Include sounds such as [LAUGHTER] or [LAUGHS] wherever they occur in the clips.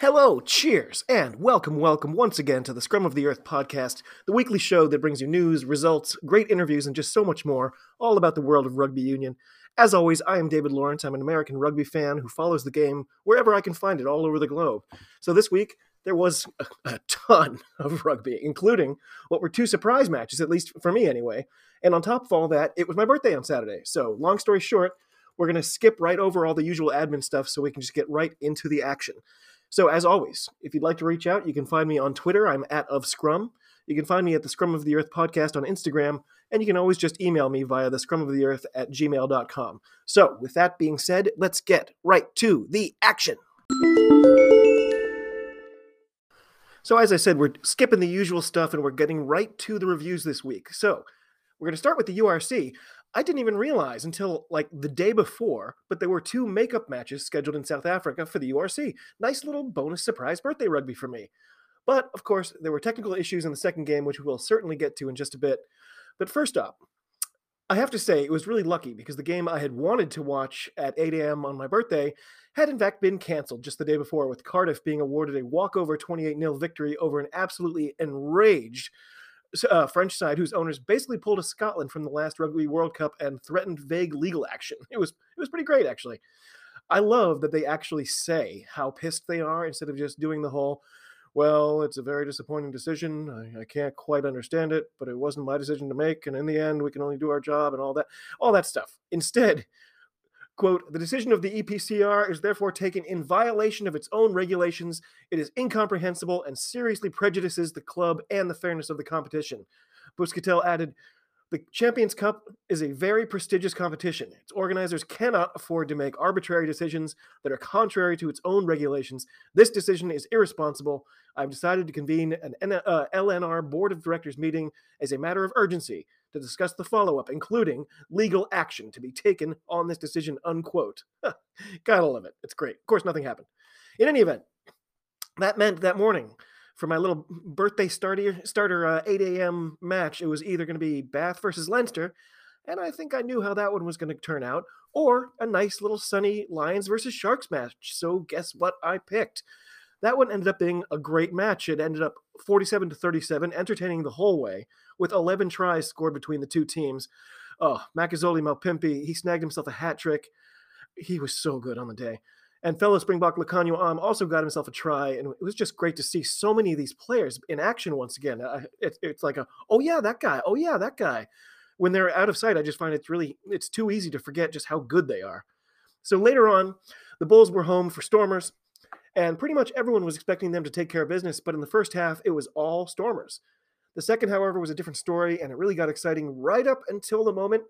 Hello, cheers, and welcome, welcome once again to the Scrum of the Earth podcast, the weekly show that brings you news, results, great interviews, and just so much more, all about the world of rugby union. As always, I am David Lawrence. I'm an American rugby fan who follows the game wherever I can find it all over the globe. So this week, there was a, a ton [LAUGHS] of rugby, including what were two surprise matches, at least for me anyway. And on top of all that, it was my birthday on Saturday. So, long story short, we're going to skip right over all the usual admin stuff so we can just get right into the action. So, as always, if you'd like to reach out, you can find me on Twitter. I'm at of Scrum. You can find me at the Scrum of the Earth podcast on Instagram, and you can always just email me via the Scrum of the Earth at gmail.com. So, with that being said, let's get right to the action. So, as I said, we're skipping the usual stuff and we're getting right to the reviews this week. So, we're going to start with the URC. I didn't even realize until like the day before, but there were two makeup matches scheduled in South Africa for the URC. Nice little bonus surprise birthday rugby for me. But of course, there were technical issues in the second game, which we'll certainly get to in just a bit. But first up, I have to say it was really lucky because the game I had wanted to watch at 8 a.m. on my birthday had in fact been canceled just the day before, with Cardiff being awarded a walkover 28 0 victory over an absolutely enraged uh, French side whose owners basically pulled a Scotland from the last Rugby World Cup and threatened vague legal action. [LAUGHS] It was it was pretty great actually. I love that they actually say how pissed they are instead of just doing the whole, well, it's a very disappointing decision. I, I, can't quite understand it, but it wasn't my decision to make, and in the end, we can only do our job and all that, all that stuff. Instead, Quote, the decision of the EPCR is therefore taken in violation of its own regulations. It is incomprehensible and seriously prejudices the club and the fairness of the competition. Bouscatel added, the Champions Cup is a very prestigious competition. Its organizers cannot afford to make arbitrary decisions that are contrary to its own regulations. This decision is irresponsible. I've decided to convene an uh, LNR Board of Directors meeting as a matter of urgency to discuss the follow up, including legal action to be taken on this decision, unquote. Gotta love it. It's great. Of course, nothing happened. In any event, that meant that morning, for my little birthday starter, starter uh, 8 a.m. match, it was either going to be Bath versus Leinster, and I think I knew how that one was going to turn out, or a nice little sunny Lions versus Sharks match. So guess what I picked? That one ended up being a great match. It ended up 47 to 37, entertaining the whole way, with 11 tries scored between the two teams. Oh, Makazole Mapimpi, he snagged himself a hat trick. He was so good on the day. And fellow Springbok Lukhanyo Am also got himself a try, and it was just great to see so many of these players in action once again. it, it's like a, oh yeah, that guy, oh yeah, that guy. When they're out of sight, I just find it's really, it's too easy to forget just how good they are. So later on, the Bulls were home for Stormers, and pretty much everyone was expecting them to take care of business. But in the first half, it was all Stormers. The second, however, was a different story, and it really got exciting right up until the moment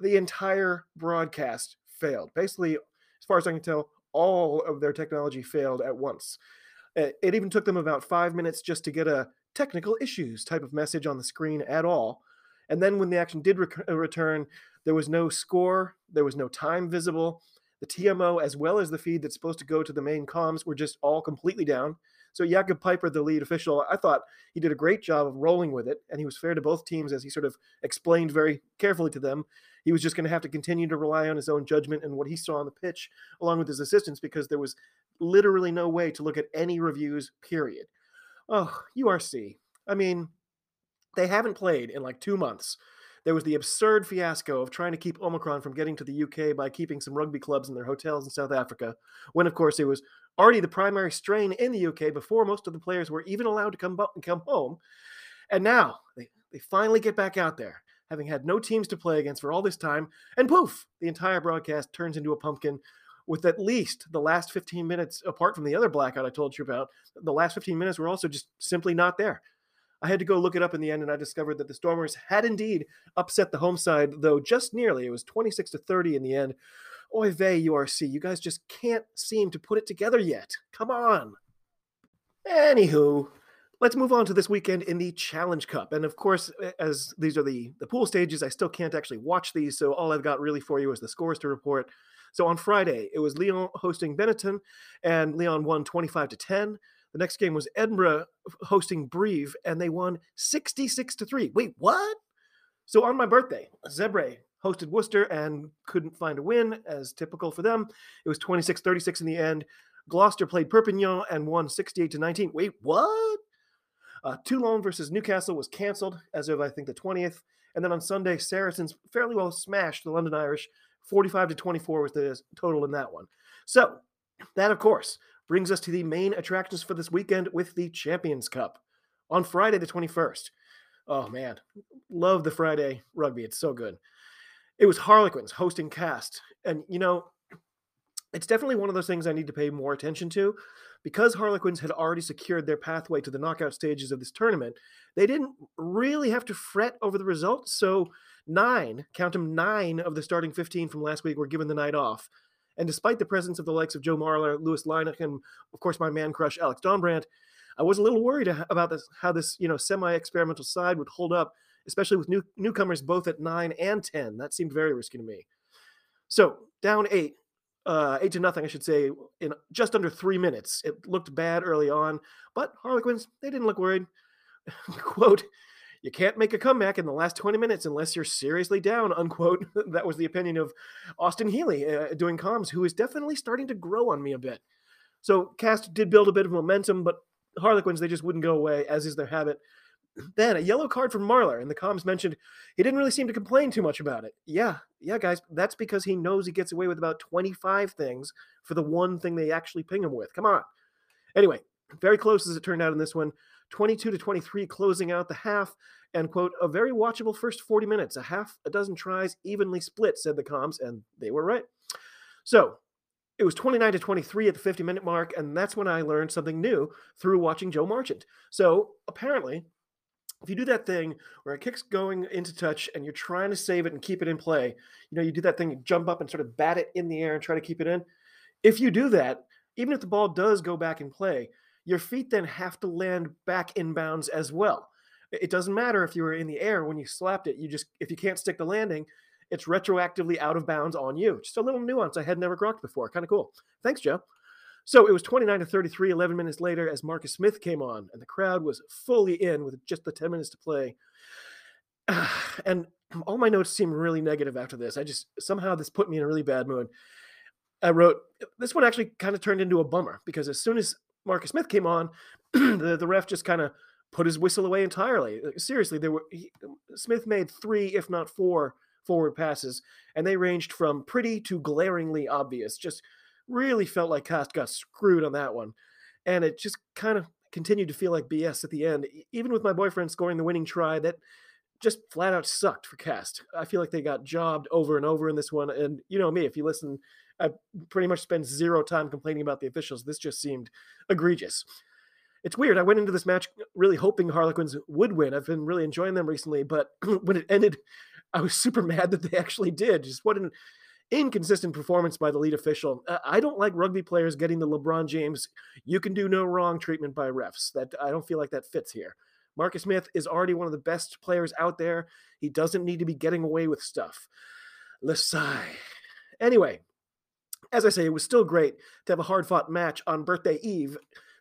the entire broadcast failed. Basically, as far as I can tell, all of their technology failed at once. It even took them about five minutes just to get a technical issues type of message on the screen at all. And then when the action did return, there was no score, there was no time visible. The TMO, as well as the feed that's supposed to go to the main comms, were just all completely down. So Jaco Peyper, the lead official, I thought he did a great job of rolling with it, and he was fair to both teams as he sort of explained very carefully to them. He was just going to have to continue to rely on his own judgment and what he saw on the pitch, along with his assistants, because there was literally no way to look at any reviews. Period. Oh, URC. I mean, they haven't played in like two months. There was the absurd fiasco of trying to keep Omicron from getting to the UK by keeping some rugby clubs in their hotels in South Africa, when of course it was already the primary strain in the UK before most of the players were even allowed to come, come home. And now they, they finally get back out there, having had no teams to play against for all this time, and poof, the entire broadcast turns into a pumpkin with at least the last 15 minutes, apart from the other blackout I told you about, the last 15 minutes were also just simply not there. I had to go look it up in the end, and I discovered that the Stormers had indeed upset the home side, though just nearly. It was 26 to 30 in the end. Oy vey, URC, you guys just can't seem to put it together yet. Come on. Anywho, let's move on to this weekend in the Challenge Cup. And of course, as these are the, the pool stages, I still can't actually watch these. So all I've got really for you is the scores to report. So on Friday, it was Lyon hosting Benetton, and Lyon won 25 to 10. The next game was Edinburgh hosting Brive, and they won 66 to 3. Wait, what? So on my birthday, Zebre hosted Worcester and couldn't find a win, as typical for them. It was 26 36 in the end. Gloucester played Perpignan and won 68 to 19. Wait, what? Uh, Toulon versus Newcastle was canceled as of, I think, the 20th. And then on Sunday, Saracens fairly well smashed the London Irish. 45 to 24 was the total in that one. So, that, of course, brings us to the main attractions for this weekend with the Champions Cup on Friday, the 21st. Oh, man. Love the Friday rugby. It's so good. It was Harlequins hosting Castres. And, you know, it's definitely one of those things I need to pay more attention to. Because Harlequins had already secured their pathway to the knockout stages of this tournament, they didn't really have to fret over the results. So, nine, count them nine of the starting 15 from last week were given the night off. And despite the presence of the likes of Joe Marler, Louis Lynagh, and of course my man crush Alex Dombrandt, I was a little worried about this, how this you know semi-experimental side would hold up, especially with new newcomers both at nine and ten. That seemed very risky to me. So down eight, uh, eight to nothing, I should say, in just under three minutes. It looked bad early on, but Harlequins, they didn't look worried. [LAUGHS] Quote, you can't make a comeback in the last 20 minutes unless you're seriously down, [LAUGHS] unquote. that was the opinion of Austin Healey uh, doing comms, who is definitely starting to grow on me a bit. So Castres did build a bit of momentum, but Harlequins, they just wouldn't go away, as is their habit. [CLEARS THROAT] Then a yellow card from Marler, and the comms mentioned he didn't really seem to complain too much about it. Yeah, yeah, guys, that's because he knows he gets away with about 25 things for the one thing they actually ping him with. Come on. Anyway, very close as it turned out in this one. 22 to 23, closing out the half, and quote, a very watchable first 40 minutes, a half a dozen tries evenly split, said the comms, and they were right. So it was 29 to 23 at the 50 minute mark, and that's when I learned something new through watching Joe Marchant. So apparently, if you do that thing where it kick's going into touch and you're trying to save it and keep it in play, you know, you do that thing, you jump up and sort of bat it in the air and try to keep it in. If you do that, even if the ball does go back in play, your feet then have to land back inbounds as well. It doesn't matter if you were in the air when you slapped it. You just, if you can't stick the landing, it's retroactively out of bounds on you. Just a little nuance I had never grokked before. Kind of cool. Thanks, Joe. So it was 29 to 33, 11 minutes later, as Marcus Smith came on, and the crowd was fully in with just the 10 minutes to play. [SIGHS] And all my notes seem really negative after this. I just somehow this put me in a really bad mood. I wrote this one actually kind of turned into a bummer because as soon as Marcus Smith came on, [CLEARS THROAT] the, the ref just kind of put his whistle away entirely. Seriously, there were he, Smith made three, if not four, forward passes, and they ranged from pretty to glaringly obvious. Just really felt like Castres got screwed on that one, and it just kind of continued to feel like BS at the end. Even with my boyfriend scoring the winning try, that just flat out sucked for Castres. I feel like they got jobbed over and over in this one, and you know me, if you listen. I pretty much spend zero time complaining about the officials. This just seemed egregious it's weird. I went into this match really hoping Harlequins would win. I've been really enjoying them recently, but [CLEARS THROAT] when it ended, I was [LAUGHS] super mad that they actually did. Just what an inconsistent performance by the lead official. I don't like rugby players getting the LeBron James "you can do no wrong" treatment by refs. That I don't feel like that fits here. Marcus Smith is already one of the best players out there. He doesn't need to be getting away with stuff. Lesai. Anyway, as I say, it was still great to have a hard fought match on birthday eve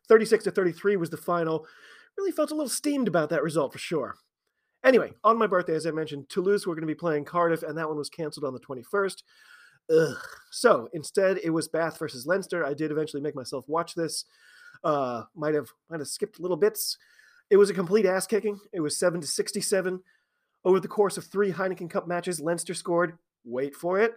36 to 33 was the final. Really felt a little steamed about that result for sure. Anyway, on my birthday, as I mentioned, Toulouse were going to be playing Cardiff, and that one was canceled on the 21st. Ugh. So instead, it was Bath versus Leinster. I did eventually make myself watch this. Uh, might have might have skipped little bits. It was a complete ass kicking. It was seven to 67. Over the course of three Heineken Cup matches, Leinster scored. Wait for it.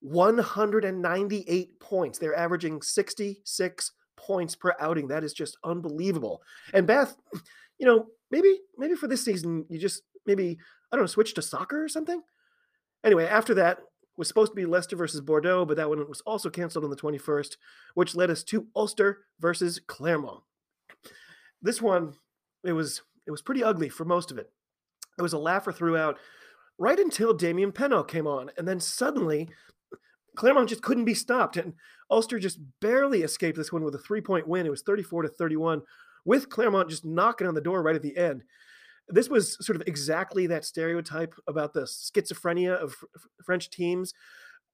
198 points. They're averaging 66 points per outing. That is just unbelievable. And Beth, you know, maybe maybe for this season you just maybe I don't know switch to soccer or something. Anyway, after that was supposed to be Leicester versus Bordeaux, but that one was also canceled on the 21st, which led us to Ulster versus Clermont. This one, it was it was pretty ugly for most of it. It was a laugher throughout, right until Damian Penaud came on, and then suddenly Clermont just couldn't be stopped, and Ulster just barely escaped this one with a three point win. It was 34 to 31 with Claremont just knocking on the door right at the end. This was sort of exactly that stereotype about the schizophrenia of French teams.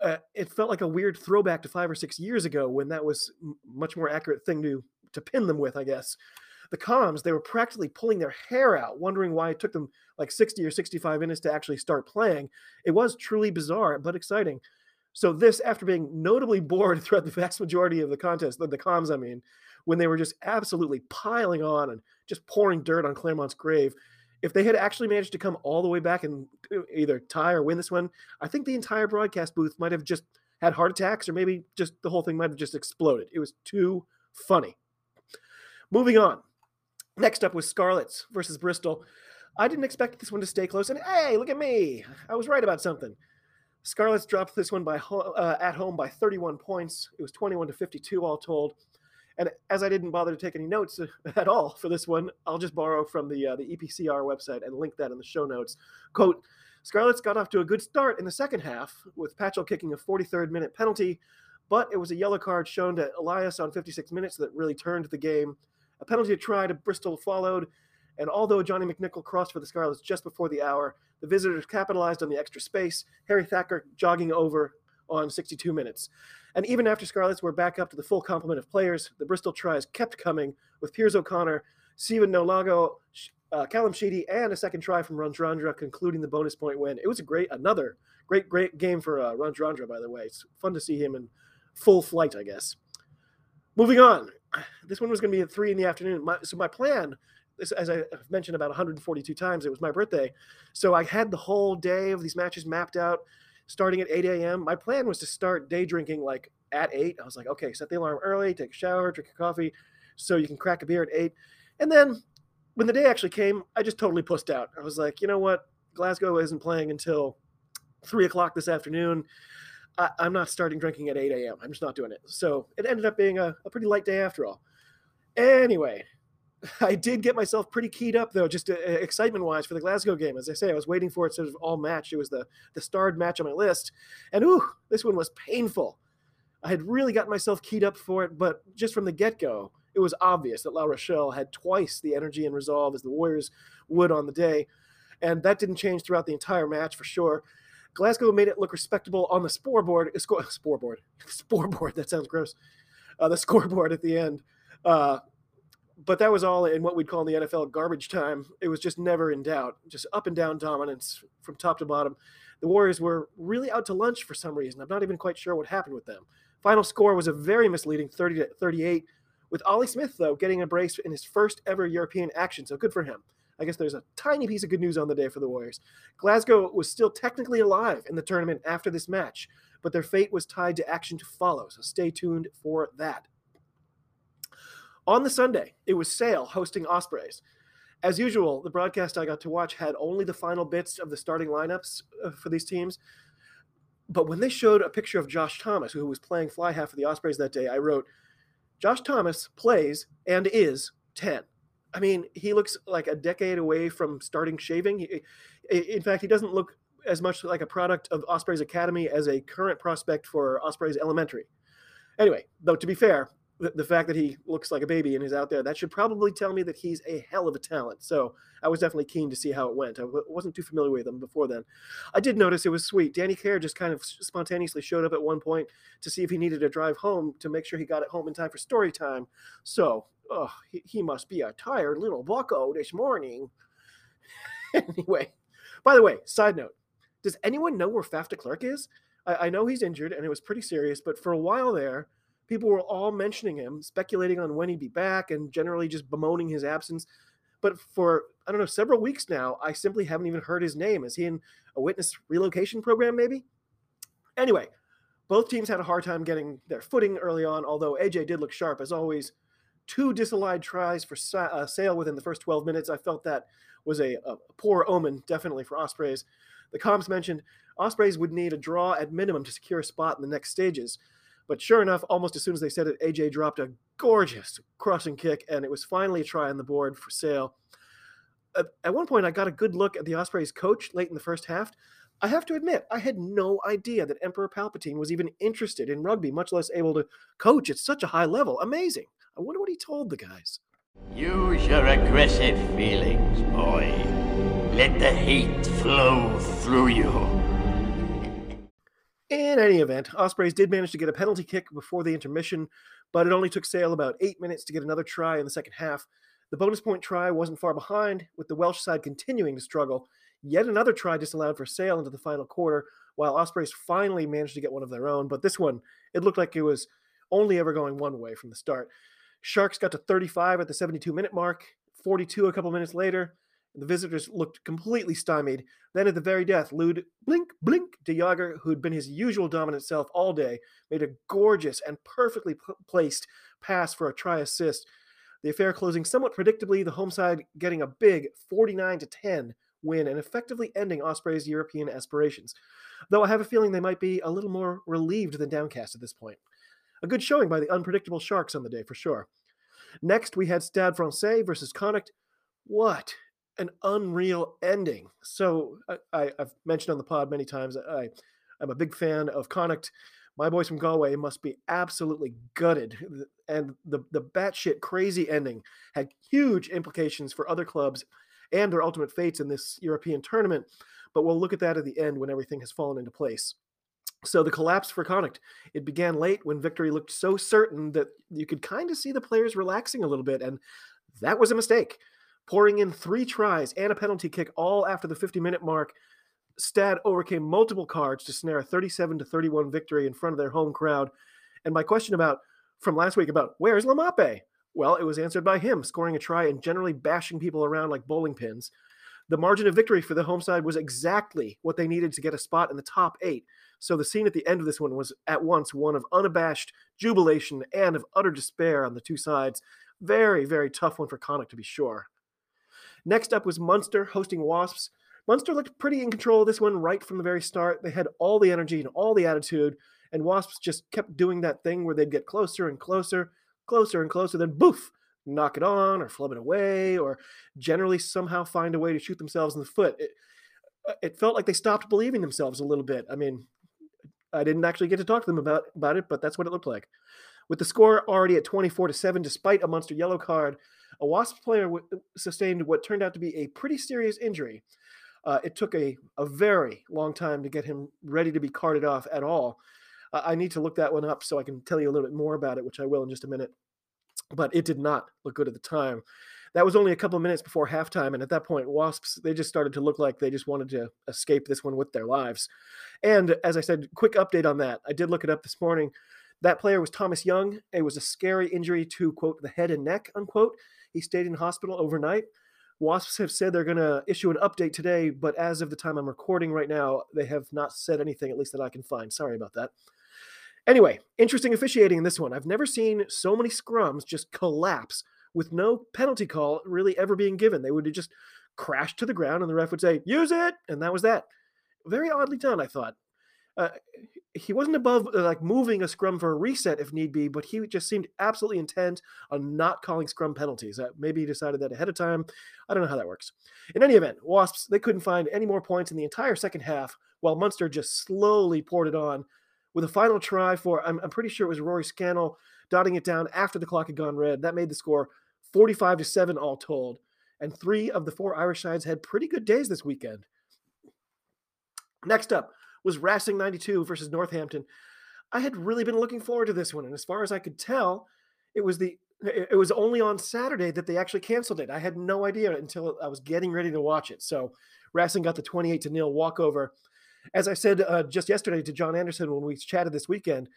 Uh, it felt like a weird throwback to five or six years ago when that was m- much more accurate thing to to pin them with, I guess. The comms, they were practically pulling their hair out, wondering why it took them like 60 or 65 minutes to actually start playing. It was truly bizarre, but exciting. So this, after being notably bored [LAUGHS] throughout the vast majority of the contest, the, the comms, I mean, when they were just absolutely piling on and just pouring dirt on Claremont's grave, if they had actually managed to come all the way back and uh, either tie or win this one, I think the entire broadcast booth might have just had heart attacks or maybe just the whole thing might have just exploded. It was too funny. Moving on. Next up was Scarlets versus Bristol. I didn't expect this one to stay close, and hey, look at me! I was right about something. Scarlets dropped this one by uh, at home by 31 points. It was 21 to 52 all told. And as I didn't bother to take any notes [LAUGHS] at all for this one, I'll just borrow from the uh, the EPCR website and link that in the show notes. Quote: Scarlets got off to a good start in the second half with Patchell kicking a 43rd minute penalty, but it was a yellow card shown to Elias on 56 minutes that really turned the game. A penalty try to Bristol followed, and although Johnny McNicholl crossed for the Scarlets just before the hour, the visitors capitalized on the extra space. Harry Thacker jogging over on 62 minutes. And even after Scarlets were back up to the full complement of players, the Bristol tries kept coming with Piers O'Connor, Steven Nolago, uh, Callum Sheedy, and a second try from Radradra concluding the bonus point win. It was a great, another great, great game for uh, Radradra, by the way. It's fun to see him in full flight, I guess. Moving on. This one was going to be at 3 in the afternoon. My, so my plan as I mentioned about 142 times, it was my birthday. So I had the whole day of these matches mapped out starting at 8 a.m. My plan was to start day drinking like at 8. I was like, okay, set the alarm early, take a shower, drink a coffee so you can crack a beer at 8. And then when the day actually came, I just totally pussed out. I was like, you know what? Glasgow isn't playing until 3 o'clock this afternoon. I, am not starting drinking at 8 a.m. I'm just not doing it. So it ended up being a, a pretty light day after all. Anyway, [LAUGHS] I did get myself pretty keyed up though, just uh, excitement wise for the Glasgow game. As I say, I was waiting for it sort of all match. It was the the starred match on my list, and ooh, this one was painful. I had really gotten myself keyed up for it, but just from the get go, it was obvious that La Rochelle had twice the energy and resolve as the Warriors would on the day, and that didn't change throughout the entire match for sure. Glasgow made it look respectable on the scoreboard. Score, scoreboard, [LAUGHS] scoreboard. That sounds gross. Uh, the [LAUGHS] scoreboard at the end. Uh, but that was all in what we'd call in the NFL garbage time. It was just never in doubt, just up and down dominance from top to bottom. The Warriors were really out to lunch for some reason. I'm not even quite sure what happened with them. Final score was a very misleading 30 to 38, with Ollie Smith though getting a brace in his first ever European action. So good for him. I guess there's a tiny piece of good news on the day for the Warriors. Glasgow was still technically alive in the tournament after this match, but their fate was tied to action to follow. So stay tuned for that. On the Sunday, it was Sale hosting Ospreys. As usual, the broadcast I got to watch had only the final bits of the starting lineups uh, for these teams. But when they showed a picture of Josh Thomas, who was playing fly half for the Ospreys that day, I wrote, Josh Thomas plays and is 10. I mean, he looks like a decade away from starting shaving. In fact, he doesn't look as much like a product of Ospreys Academy as a current prospect for Ospreys Elementary. Anyway, though to be fair, the, fact that he looks like a baby and is out there, that should probably tell me that he's a hell of a talent. So I was definitely keen to see how it went. I w- wasn't too familiar with him before then. I did notice it was sweet. Danny Care just kind of spontaneously showed up at one point to see if he needed a drive home to make sure he got it home in time for story time. So, oh, he, he must be a tired little bucko this morning. [LAUGHS] anyway, by the way, side note, does anyone know where Faf de Klerk is? I, I know he's injured and it was pretty serious, but for a while there, people were all mentioning him, speculating on when he'd be back, and generally just bemoaning his absence. But for I don't know several weeks now, I simply haven't even heard his name. Is he in a witness relocation program? Maybe. Anyway, both teams had a hard time getting their footing early on. Although AJ did look sharp as always. Two disallowed tries for uh, Sale within the first 12 minutes. I felt that was a, a poor omen, definitely for Ospreys. The comps mentioned Ospreys would need a draw at minimum to secure a spot in the next stages. But sure enough, almost as soon as they said it, AJ dropped a gorgeous crossing kick, and it was finally a try on the board for Sale. At, one point, I got a good look at the Ospreys coach late in the first half. I have to admit, I had no idea that Emperor Palpatine was even interested in rugby, much less able to coach at such a high level. Amazing. I wonder what he told the guys. Use your aggressive feelings, boy. Let the heat flow through you. In any event, Ospreys did manage to get a penalty kick before the intermission, but it only took Sale about eight minutes to get another try in the second half. The bonus point try wasn't far behind, with the Welsh side continuing to struggle. Yet another try disallowed for Sale into the final quarter, while Ospreys finally managed to get one of their own. But this one, it looked like it was only ever going one way from the start. Sharks got to 35 at the 72 minute mark, 42 a couple minutes later. The visitors looked completely stymied. Then, at the very death, Lud blink blink de Jager, who'd been his usual dominant self all day, made a gorgeous and perfectly p- placed pass for a try assist. The affair closing somewhat predictably, the home side getting a big 49 to 10 win and effectively ending Osprey's European aspirations. Though I have a feeling they might be a little more relieved than downcast at this point. A good showing by the unpredictable Sharks on the day for sure. Next, we had Stade Francais versus Connacht. What an unreal ending. So I, have mentioned on the pod many times. I, I'm a big fan of Connacht. My boys from Galway must be absolutely gutted, and the the batshit crazy ending had huge implications for other clubs and their ultimate fates in this European tournament. But we'll look at that at the end when everything has fallen into place. So the collapse for Connacht, it began late when victory looked so certain that you could kind of see the players relaxing a little bit, and that was a mistake pouring in three tries and a penalty kick all after the 50 minute mark. Stad overcame multiple cards to snare a 37 to 31 victory in front of their home crowd. And my question about from last week about where's Lamape? Well, it was answered by him, scoring a try and generally bashing people around like bowling pins. The margin of victory for the home side was exactly what they needed to get a spot in the top eight. So the scene at the end of this one was at once one of unabashed jubilation and of utter despair on the two sides. Very, very tough one for Connacht to be sure. Next up was Munster hosting Wasps. Munster looked pretty in control of this one right from the very start. They had all the energy and all the attitude, and Wasps just kept doing that thing where they'd get closer and closer, closer and closer, then boof, knock it on or flub it away, or generally somehow find a way to shoot themselves in the foot. It, it felt like they stopped believing themselves a little bit. I mean, I didn't actually get to talk to them about, about it, but that's what it looked like. With the score already at 24 to 7, despite a Munster yellow card, a Wasp player w- sustained what turned out to be a pretty serious injury. Uh, it took a, a very long time to get him ready to be carted off at all. Uh, I need to look that one up so I can tell you a little bit more about it, which I will in just a minute. But it did not look good at the time. That was only a couple of minutes before halftime, and at that point, Wasps they just started to look like they just wanted to escape this one with their lives. And as I said, quick update on that. I did look it up this morning. That player was Thomas Young. It was a scary injury to quote the head and neck unquote. He stayed in hospital overnight. Wasps have said they're going to issue an update today, but as of the time I'm recording right now, they have not said anything, at least that I can find. Sorry about that. Anyway, interesting officiating in this one. I've never seen so many scrums just collapse with no penalty call really ever being given. They would just crashed to the ground and the ref would say, use it. And that was that. Very oddly done, I thought. Uh, he wasn't above uh, like moving a scrum for a reset if need be, but he just seemed absolutely intent on not calling scrum penalties. Uh, maybe he decided that ahead of time. I don't know how that works. In any event, Wasps they couldn't find any more points in the entire second half, while Munster just slowly poured it on with a final try for I'm, I'm pretty sure it was Rory Scannell dotting it down after the clock had gone red. That made the score 45 to seven all told, and three of the four Irish sides had pretty good days this weekend. Next up was Racing 92 versus Northampton. I had really been looking forward to this one, and as far as I could tell, it was the it was only on Saturday that they actually canceled it. I had no idea until I was getting ready to watch it. So Racing got the 28 to nil walkover. As I said uh, just yesterday to John Anderson when we chatted this weekend,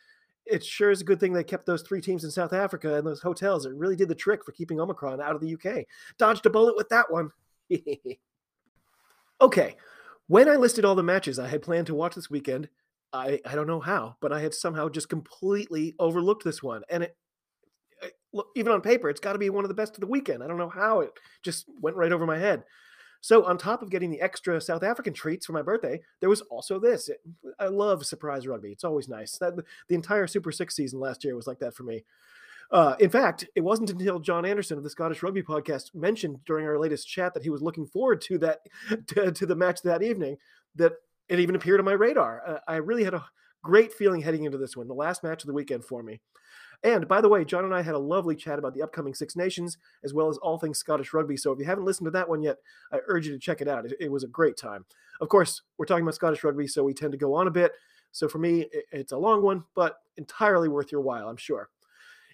it sure is a good thing they kept those three teams in South Africa and those hotels. It really did the trick for keeping Omicron out of the UK. Dodged a bullet with that one. [LAUGHS] okay, when I listed all the matches I had planned to watch this weekend, I, I don't know how, but I had somehow just completely overlooked this one. And it, it look, even on paper, it's got to be one of the best of the weekend. I don't know how it just went right over my head. So, on top of getting the extra South African treats for my birthday, there was also this. It, I love surprise rugby. It's always nice. That the entire Super Six season last year was like that for me. Uh, in fact, it wasn't until John Anderson of the Scottish Rugby Podcast mentioned during our latest chat that he was looking forward to that [LAUGHS] to, to the match that evening that it even appeared on my radar. Uh, I really had a great feeling heading into this one, the last match of the weekend for me. And by the way, John and I had a lovely chat about the upcoming Six Nations as well as all things Scottish rugby. So if you haven't listened to that one yet, I urge you to check it out. It, it was a great time. Of course, we're talking about Scottish rugby, so we tend to go on a bit. So for me, it, it's a long one, but entirely worth your while, I'm sure.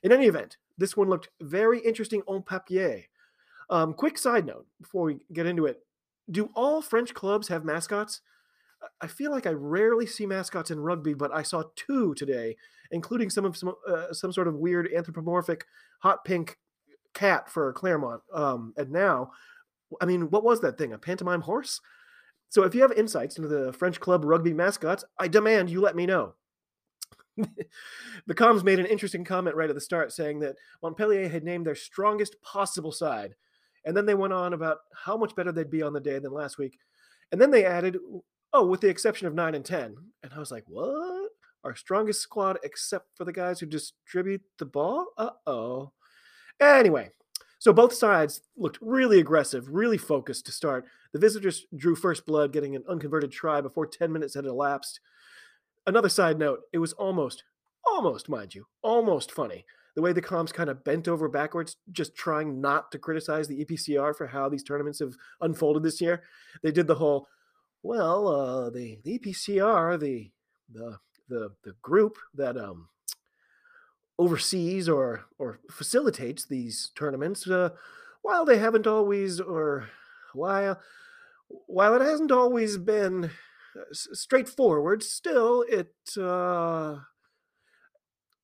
In any event, this one looked very interesting en papier. Um, quick side note before we get into it do all French clubs have mascots? I feel like I rarely see mascots in rugby, but I saw two today, including some of some uh, some sort of weird anthropomorphic hot pink cat for Clermont. Um, and now, I mean, what was that thing? A pantomime horse? So if you have insights into the French club rugby mascots, I demand you let me know. The comms made an interesting comment right at the start saying that Montpellier had named their strongest possible side. And then they went on about how much better they'd be on the day than last week. And then they added, oh, with the exception of 9 and 10. And I was like, what? Our strongest squad except for the guys who distribute the ball? Uh oh. Anyway, so both sides looked really aggressive, really focused to start. The visitors drew first blood, getting an unconverted try before 10 minutes had elapsed. Another side note, it was almost, almost, mind you, almost funny. The way the comms kind of bent over backwards, just trying not to criticize the EPCR for how these tournaments have unfolded this year. They did the whole, well, uh, the, the EPCR, the, the, the, the group that um, oversees or, or facilitates these tournaments, uh, while they haven't always, or while, while it hasn't always been straightforward. Still, it uh,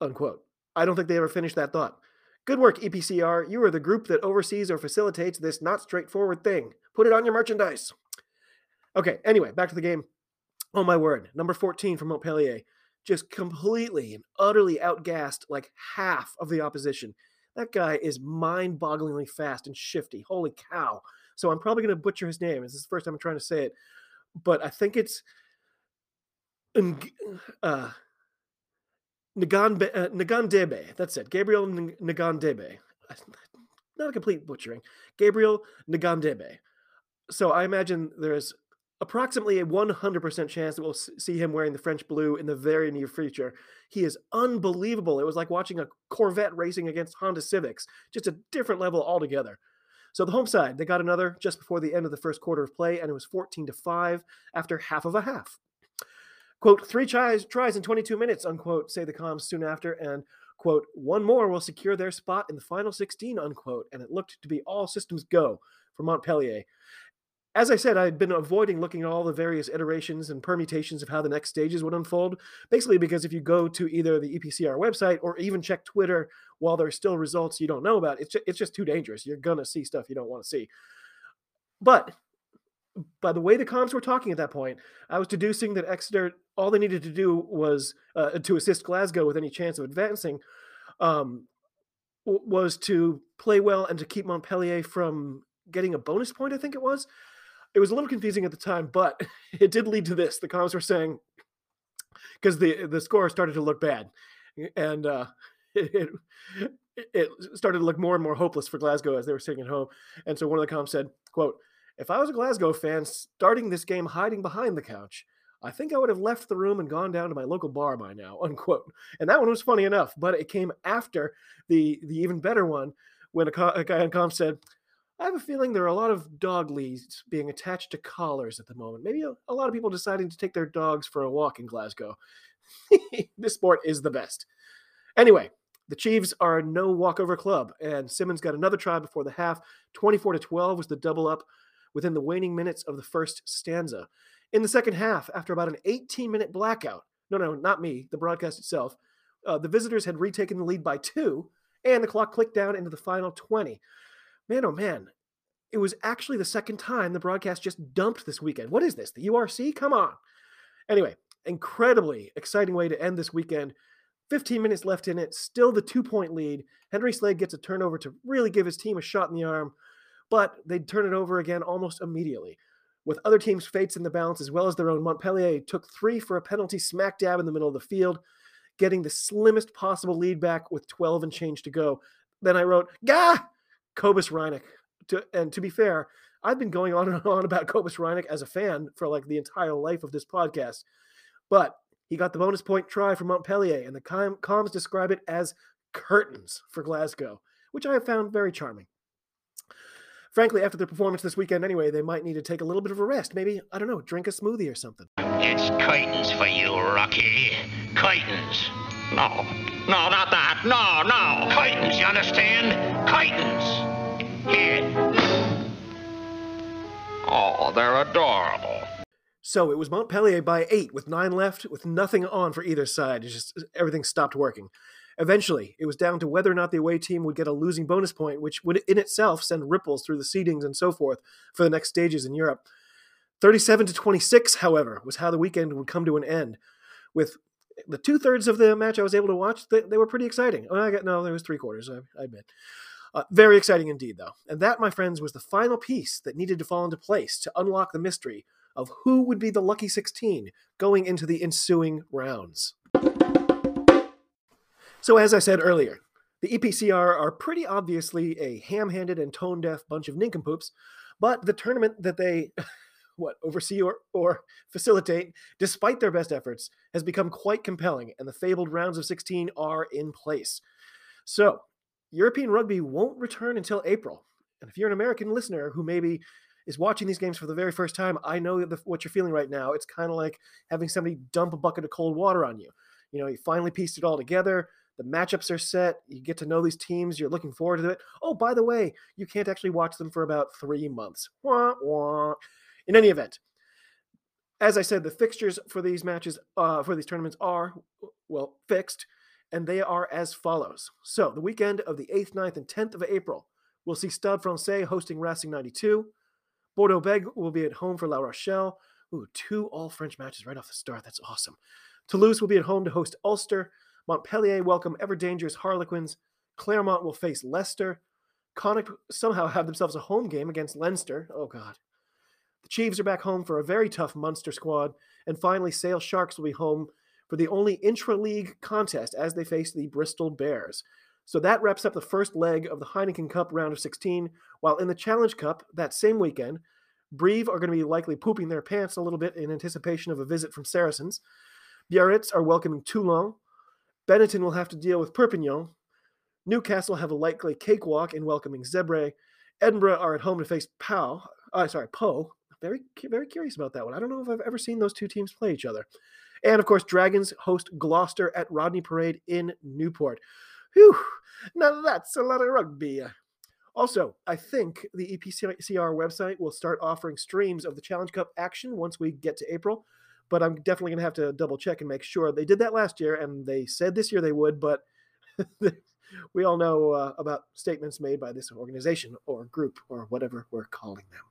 unquote. I don't think they ever finished that thought. Good work, EPCR. You are the group that oversees or facilitates this not straightforward thing. Put it on your merchandise. Okay, anyway, back to the game. Oh my word, number 14 from Montpellier. Just completely and utterly outgassed like half of the opposition. That guy is mind bogglingly fast and shifty. Holy cow. So I'm probably going to butcher his name. This is the first time I'm trying to say it but I think it's uh, N'Gandebe. Uh, That's it. Gabriel N'Gandebe. Not a complete butchering. Gabriel N'Gandebe. So I imagine there's approximately a 100% chance that we'll see him wearing the French blue in the very near future. He is unbelievable. It was like watching a Corvette racing against Honda Civics, just a different level altogether. So the home side, they got another just before the end of the first quarter of play, and it was 14 to 5 after half of a half. Quote, three tries, tries in 22 minutes, unquote, say the comms soon after, and quote, one more will secure their spot in the final 16, unquote, and it looked to be all systems go for Montpellier as I said, I had been avoiding looking at all the various iterations and permutations of how the next stages would unfold. Basically, because if you go to either the EPCR website or even check Twitter while there's still results you don't know about, it's just, it's just too dangerous. You're gonna see stuff you don't want to see. But by the way the comms were talking at that point, I was deducing that Exeter all they needed to do was uh, to assist Glasgow with any chance of advancing. Um, was to play well and to keep Montpellier from getting a bonus point, I think it was. It was a little confusing at the time, but [LAUGHS] it did lead to this. The comments were saying because the the score started to look bad, and uh, [LAUGHS] it, it, it started to look more and more hopeless for Glasgow as they were sitting at home. And so one of the comments said, "quote If I was a Glasgow fan starting this game hiding behind the couch." I think I would have left the room and gone down to my local bar by now, [LAUGHS] unquote. And that one was funny enough, but it came after the the even better one when a, a guy on com said, I have a feeling there are a lot of dog leads being attached to collars at the moment. Maybe a, a lot of people deciding to take their dogs for a walk in Glasgow. [LAUGHS] this sport is the best. Anyway, the Chiefs are no walkover club, and Simmonds got another try before the half. 24 to 12 was the double up within the waning minutes of the first stanza. In the second half, after about an 18 minute blackout, no, no, not me, the broadcast itself, uh, the visitors had retaken the lead by two, and the clock clicked down into the final 20 man, oh man, it was actually the second time the broadcast just dumped this weekend. What is this? The URC? Come on. Anyway, incredibly exciting way to end this weekend. 15 minutes left in it, still the two point lead. Henry Slade gets a turnover to really give his team a shot in the arm, but they'd turn it over again almost immediately. With other teams' fates in the balance as well as their own, Montpellier took three for a penalty smack dab in the middle of the field, getting the slimmest possible lead back with 12 and change to go. Then I wrote, Gah! Cobus Reinach. To, and to be fair, I've been going on [LAUGHS] and on about Cobus Reinach as a fan for like the entire life of this podcast. But he got the bonus point try from Montpellier, and the com- comms describe it as curtains for Glasgow, which I have found very charming. Frankly, after their performance this weekend anyway, they might need to take a little bit of a rest. Maybe, I don't know, drink a smoothie or something. It's curtains for you, Rocky. Curtains. No, no, not that. No, no. Curtains, you understand? Curtains. Oh, they're adorable. So it was Montpellier by eight with nine left, with nothing on for either side. It's just everything stopped working. Eventually, it was down to whether or not the away team would get a losing bonus point, which would in itself send ripples through the seedings and so forth for the next stages in Europe. 37 to 26, however, was how the weekend would come to an end. With the two thirds of the match I was able to watch, they, they were pretty exciting. Oh, I got no, there was three quarters. I, I admit. Uh, very exciting indeed, though. And that, my friends, was the final piece that needed to fall into place to unlock the mystery of who would be the lucky 16 going into the ensuing rounds. So, as I said earlier, the EPCR are pretty obviously a ham handed and tone deaf bunch of nincompoops, but the tournament that they. [LAUGHS] What oversee or, or facilitate, despite their best efforts, has become quite compelling, and the fabled rounds of 16 are in place. So, European rugby won't return until April. And if you're an American listener who maybe is watching these games for the very first time, I know the, what you're feeling right now. It's kind of like having somebody dump a bucket of cold water on you. You know, you finally pieced it all together. The matchups are set. You get to know these teams. You're looking forward to it. Oh, by the way, you can't actually watch them for about three months. Wah, wah. In any event, as I said, the fixtures for these matches, uh, for these tournaments are, well, fixed, and they are as follows. So, the weekend of the 8th, 9th, and 10th of April, we'll see Stade Francais hosting Racing 92. Bordeaux Bègles will be at home for La Rochelle. Ooh, two all French matches right off the start. That's awesome. Toulouse will be at home to host Ulster. Montpellier welcome ever dangerous Harlequins. Clermont will face Leicester. Connacht somehow have themselves a home game against Leinster. Oh, God. The Chiefs are back home for a very tough Munster squad. And finally, Sale Sharks will be home for the only intra league contest as they face the Bristol Bears. So that wraps up the first leg of the Heineken Cup round of 16. While in the Challenge Cup that same weekend, Brive are going to be likely pooping their pants a little bit in anticipation of a visit from Saracens. Biarritz are welcoming Toulon. Benetton will have to deal with Perpignan. Newcastle have a likely cakewalk in welcoming Zebre. Edinburgh are at home to face Pau. Uh, sorry, Po. Very, very curious about that one. I don't know if I've ever seen those two teams play each other. And of course, Dragons host Gloucester at Rodney Parade in Newport. Whew, now that's a lot of rugby. Also, I think the EPCR website will start offering streams of the Challenge Cup action once we get to April, but I'm definitely going to have to double check and make sure. They did that last year, and they said this year they would, but [LAUGHS] we all know uh, about statements made by this organization or group or whatever we're calling them.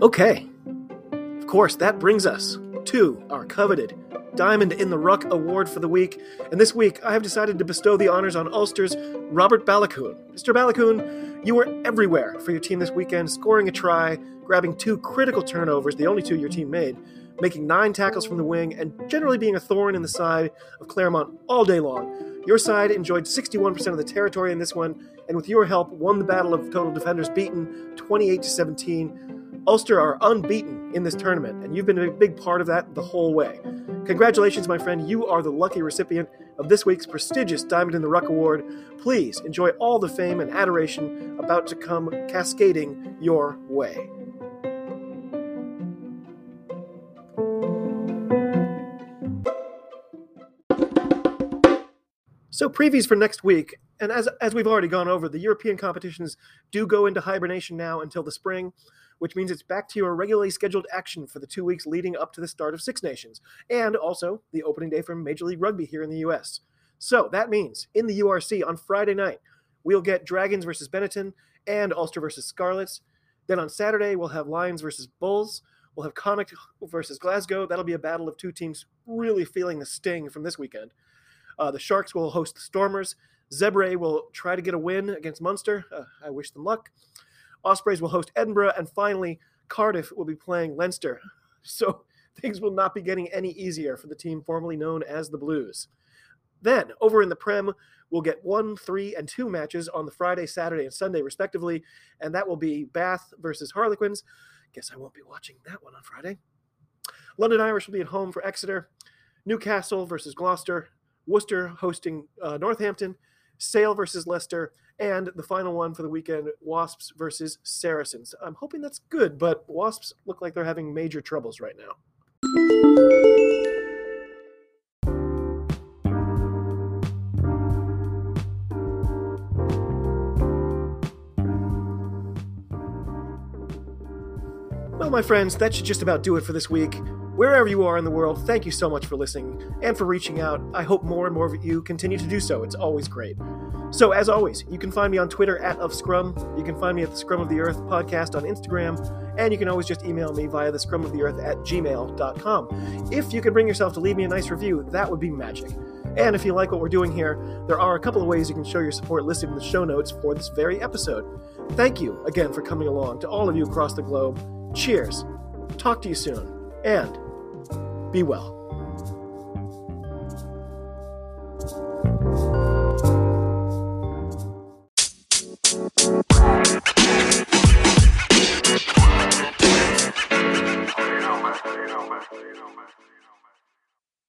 Okay. Of course, that brings us to our coveted Diamond in the Ruck Award for the week. And this week, I have decided to bestow the honors on Ulster's Robert Baloucoune. Mr. Baloucoune, you were everywhere for your team this weekend, scoring a try, grabbing two critical turnovers, the only two your team made, making nine tackles from the wing, and generally being a thorn in the side of Claremont all day long. Your side enjoyed 61% of the territory in this one, and with your help, won the battle of total defenders beaten 28 to 17 Ulster are unbeaten in this tournament, and you've been a big part of that the whole way. Congratulations, my friend. You are the lucky recipient of this week's prestigious Diamond in the Ruck Award. Please enjoy all the fame and adoration about to come cascading your way. So previews for next week, and as as we've already gone over, the European competitions do go into hibernation now until the spring which means it's back to your regularly scheduled action for the two weeks leading up to the start of Six Nations, and also the opening day for Major League Rugby here in the US. So that means in the URC on Friday night, we'll get Dragons versus Benetton and Ulster versus Scarlets. Then on Saturday, we'll have Lions versus Bulls. We'll have Connacht versus Glasgow. That'll be a battle of two teams really feeling the sting from this weekend. Uh, the Sharks will host the Stormers. Zebre will try to get a win against Munster. Uh, I wish them luck. Ospreys will host Edinburgh, and finally, Cardiff will be playing Leinster. [LAUGHS] So things will not be getting any easier for the team formerly known as the Blues. Then, over in the Prem, we'll get one, three, and two matches on the Friday, Saturday, and Sunday, respectively, and that will be Bath versus Harlequins, Guess I won't be watching that one on Friday. London Irish will be at home for Exeter. Newcastle versus Gloucester. Worcester hosting uh, Northampton. Sale versus Leicester. And the final one for the weekend Wasps versus Saracens. I'm hoping that's good, but Wasps look like they're having major troubles right now. Well, my friends, that should just about do it for this week. Wherever you are in the world, thank you so much for listening and for reaching out. I hope more and more of you continue to do so. It's always great. So, as always, you can find me on Twitter at of Scrum. You can find me at the Scrum of the Earth podcast on Instagram, and you can always just email me via the Scrum of the Earth at gmail.com. If you can bring yourself to leave me a nice review, that would be magic. And if you like what we're doing here, there are a couple of ways you can show your support listed in the show notes for this very episode. Thank you again for coming along to all of you across the globe. Cheers. Talk to you soon. And be well.